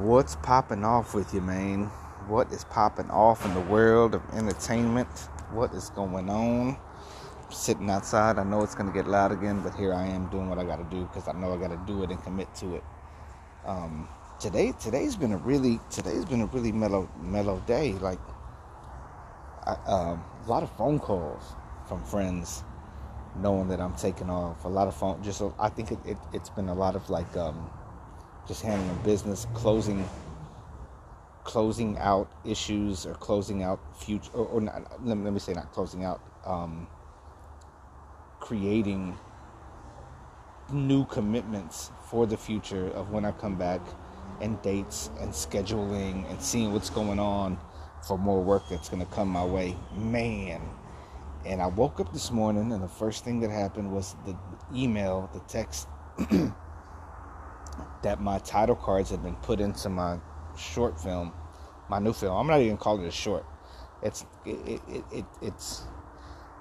What's popping off with you, man? What is popping off in the world of entertainment? What is going on? I'm sitting outside. I know it's going to get loud again, but here I am doing what I got to do because I know I got to do it and commit to it. Um, today, today's been a really, today's been a really mellow, mellow day. Like I, um, a lot of phone calls from friends, knowing that I'm taking off. A lot of phone. Just, I think it, it, has been a lot of like. Um, just handling business, closing closing out issues or closing out future or, or not, let, me, let, me, say not closing out um, creating new commitments for the future of when I come back and dates and scheduling and seeing what's going on for more work that's going to come my way. Man and I woke up this morning and the first thing that happened was the email the text that my title cards have been put into my short film, my new film. I'm not even calling it a short. It's it, it, it it's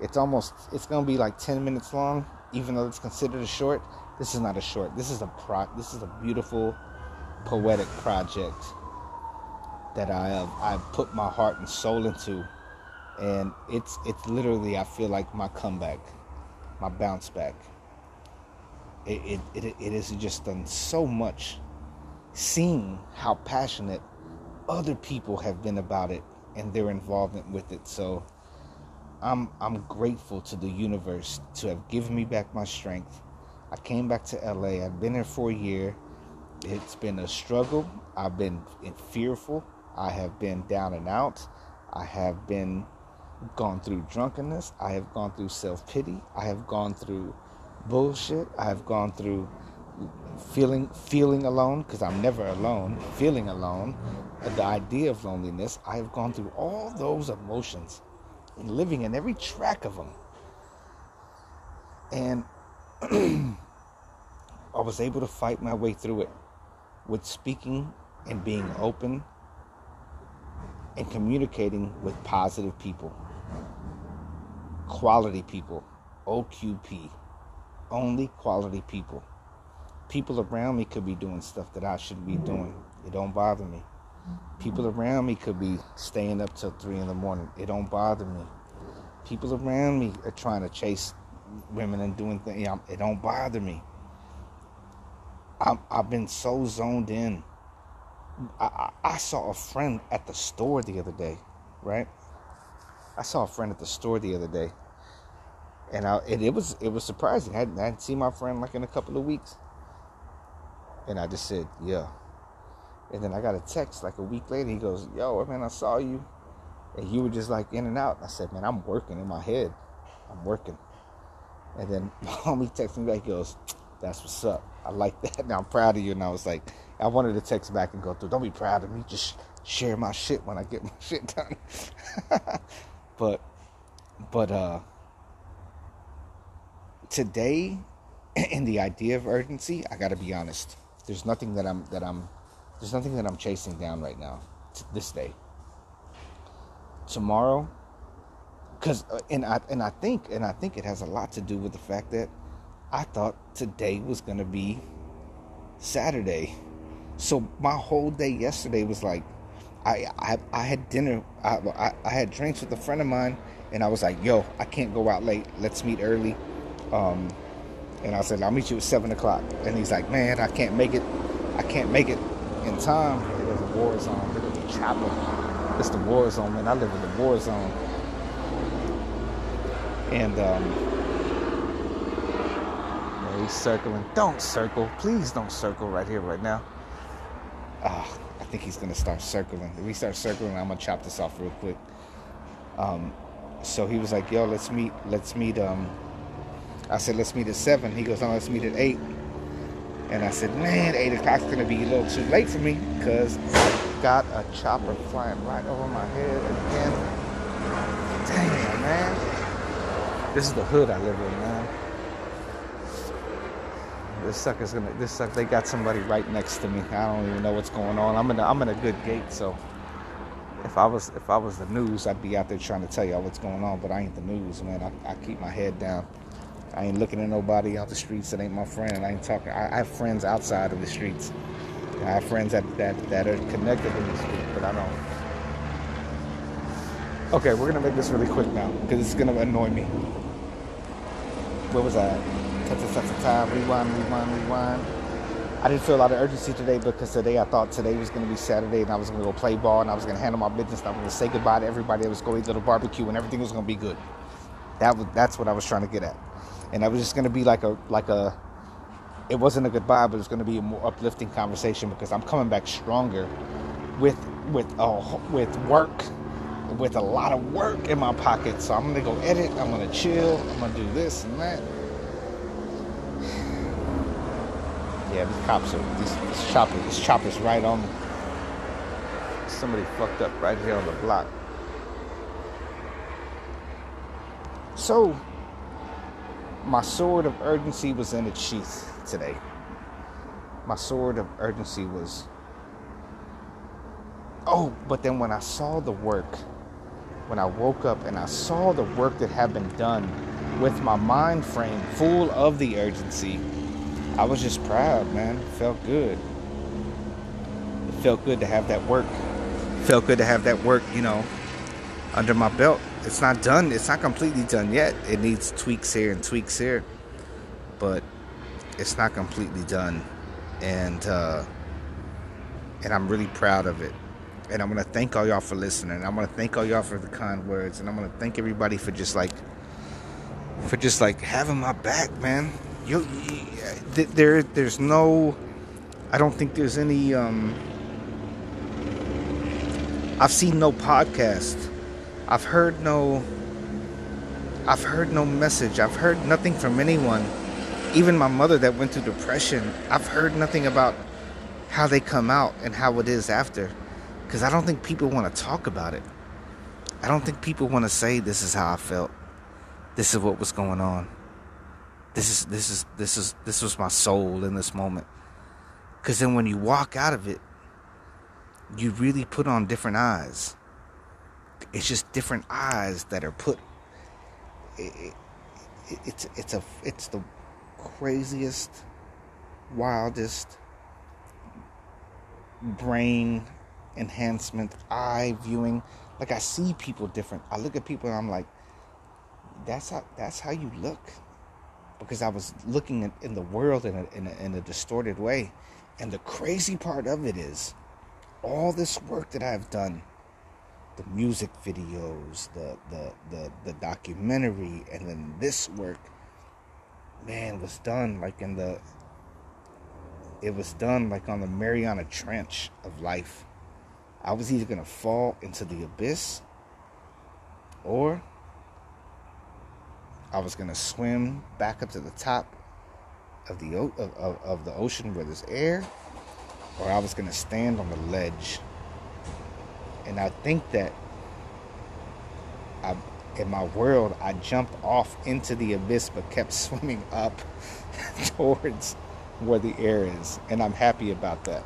it's almost it's gonna be like 10 minutes long, even though it's considered a short. This is not a short. This is a pro. This is a beautiful, poetic project that I have I've put my heart and soul into, and it's it's literally I feel like my comeback, my bounce back it, it, it, has just done so much seeing how passionate other people have been about it and their involvement with it. So I'm I'm grateful to the universe to have given me back my strength. I came back to LA. I've been there for a year. It's been a struggle. I've been fearful. I have been down and out. I have been gone through drunkenness. I have gone through self-pity. I have gone through bullshit. I've gone through feeling feeling alone because I'm never alone. Feeling alone, uh, the idea of loneliness. I have gone through all those emotions and living in every track of them. And I was able to fight my way through it with speaking and being open and communicating with positive people, quality people, OQP only quality people. People around me could be doing stuff that I shouldn't be doing. It don't bother me. People around me could be staying up till three in the morning. It don't bother me. People around me are trying to chase women and doing things. It don't bother me. i have been so zoned in. I, I, I saw a friend at the store the other day, right? I saw a friend at the store the other day and I and it was it was surprising. I hadn't, I hadn't seen my friend like in a couple of weeks, and I just said, "Yeah." And then I got a text like a week later. He goes, "Yo, man, I saw you, and you were just like in and out." I said, "Man, I'm working in my head. I'm working." And then my homie texted me back. He goes, "That's what's up. I like that. Now I'm proud of you." And I was like, I wanted to text back and go through. Don't be proud of me. Just share my shit when I get my shit done. but, but uh today in the idea of urgency, I got to be honest. There's nothing that I'm that I'm there's nothing that I'm chasing down right now. this day. Tomorrow, because uh, and I and I think and I think it has a lot to do with the fact that I thought today was gonna be Saturday, so my whole day yesterday was like I I, I had dinner I, I I had drinks with a friend of mine and I was like yo I can't go out late let's meet early um, and I said, I'll meet you at seven o'clock. And he's like, man, I can't make it. I can't make it in time. There's a war zone. There's a chopper. It's the war zone, man. I live in the war zone. And um, yeah, he's circling. Don't circle. Please don't circle right here, right now. Oh, I think he's gonna start circling. If he starts circling, I'm gonna chop this off real quick. Um, so he was like, "Yo, let's meet. Let's meet. Um, I said, let's meet at 7. He goes, no, let's meet at 8. And I said, man, 8 o'clock's going to be a little too late for me because I got a chopper flying right over my head again. Damn, man. This is the hood I live in, man. This sucker's gonna. This sucker. They got somebody right next to me. I don't even know what's going on. I'm in. A, I'm in a good gate, so if I was if I was the news, I'd be out there trying to tell y'all what's going on. But I ain't the news, man. I, I keep my head down. I ain't looking at nobody out the streets that ain't my friend. I ain't talking. I, I have friends outside of the streets. I have friends that, that, that are connected in the group, but I don't. Okay, we're gonna make this really quick now because it's gonna annoy me. Where was I? Ta-ta-ta-ta-ta, rewind, rewind, rewind. I didn't feel a lot of urgency today because today I thought today was going to be Saturday and I was going to go play ball and I was going to handle my business and I was going to say goodbye to everybody. I was going to eat a little barbecue and everything was going to be good. That was that's what I was trying to get at, and I was just going to be like a like a. It wasn't a goodbye, but it was going to be a more uplifting conversation because I'm coming back stronger, with with with work, with a lot of work in my pocket. So I'm going to go edit. I'm going to chill. I'm going to do this and that Yeah, these cops are these, this chopper this chopper's right on somebody fucked up right here on the block. So my sword of urgency was in its sheath today. My sword of urgency was Oh, but then when I saw the work, when I woke up and I saw the work that had been done with my mind frame full of the urgency, I was just proud, man. It felt good. It felt good to have that work. It felt good to have that work, you know, under my belt. It's not done. It's not completely done yet. It needs tweaks here and tweaks here, but it's not completely done, and uh, and I'm really proud of it. And I'm gonna thank all y'all for listening. I'm gonna thank all y'all for the kind words, and I'm gonna thank everybody for just like for just like having my back, man you, there there's no I don't think there's any um I've seen no podcast. I've heard no I've heard no message. I've heard nothing from anyone. Even my mother that went through depression, I've heard nothing about how they come out and how it is after cuz I don't think people want to talk about it. I don't think people want to say this is how I felt. This is what was going on this is this is this is this was my soul in this moment because then when you walk out of it you really put on different eyes it's just different eyes that are put it, it, it's it's a it's the craziest wildest brain enhancement eye viewing. Like i see people different. I look at people and i'm like that's how that's how you look. Because I was looking in, the world in a, in a, in a distorted way. And the crazy part of it is all this work that I've done the music videos, the, the, the, the documentary, and then this work, man, was done like in the, it was done like on the Mariana Trench of life. I was either to fall into the abyss or I was gonna swim back up to the top of the of, of, of the ocean where there's air, or I was gonna stand on the ledge. And I think that I, in my world, I jumped off into the abyss, but kept swimming up towards where the air is, and I'm happy about that.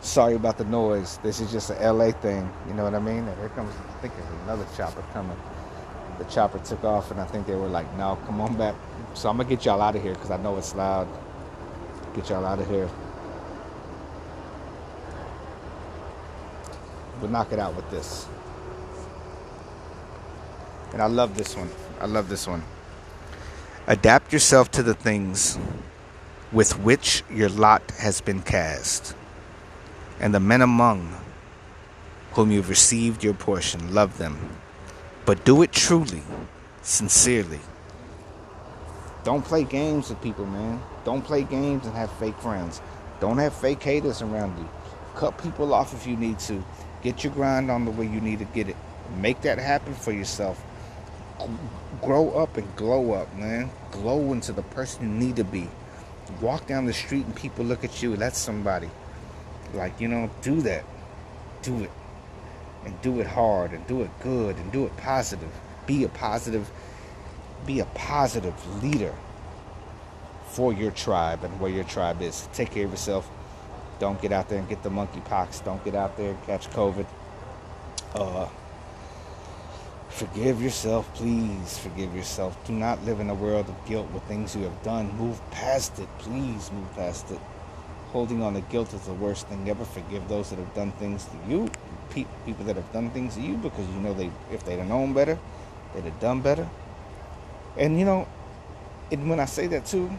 Sorry about the noise. This is just a LA thing. You know what I mean? And here comes, I think there's another chopper coming the chopper took off, and I think they were like, "No, come on back." So I'm gonna get y'all out of here because I know it's loud. Get y'all out of here. We'll knock it out with this. And I love this one. I love this one. Adapt yourself to the things with which your lot has been cast, and the men among whom you've received your portion, love them but do it truly, sincerely. Don't play games with people, man. Don't play games and have fake friends. Don't have fake haters around you. Cut people off if you need to. Get your grind on the way you need to get it. Make that happen for yourself. Grow up and glow up, man. Glow into the person you need to be. Walk down the street and people look at you. That's somebody. Like, you know, do that. Do it and do it hard and do it good and do it positive. Be a positive be a positive leader for your tribe and where your tribe is. Take care of yourself. Don't get out there and get the monkeypox. Don't get out there and catch COVID. Uh, forgive yourself, please. Forgive yourself. Do not live in a world of guilt with things you have done. Move past it, please. Move past it. holding on to guilt is the worst thing ever. Forgive those that have done things to you, pe- people that have done things to you, because you know they if they'd have known better, they'd have done better. And you know, and when I say that too,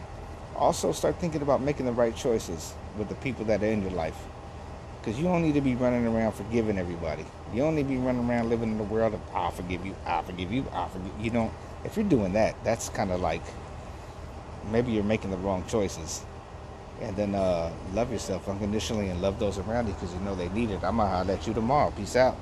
also start thinking about making the right choices with the people that are in your life. Because you don't need to be running around forgiving everybody. You don't need to be running around living in the world of I'll forgive you, I'll forgive you, I'll forgive you. You know, if you're doing that, that's kind of like maybe you're making the wrong choices. And then uh, love yourself unconditionally and love those around you because you know they need it. I'm going to holler at you tomorrow. Peace out.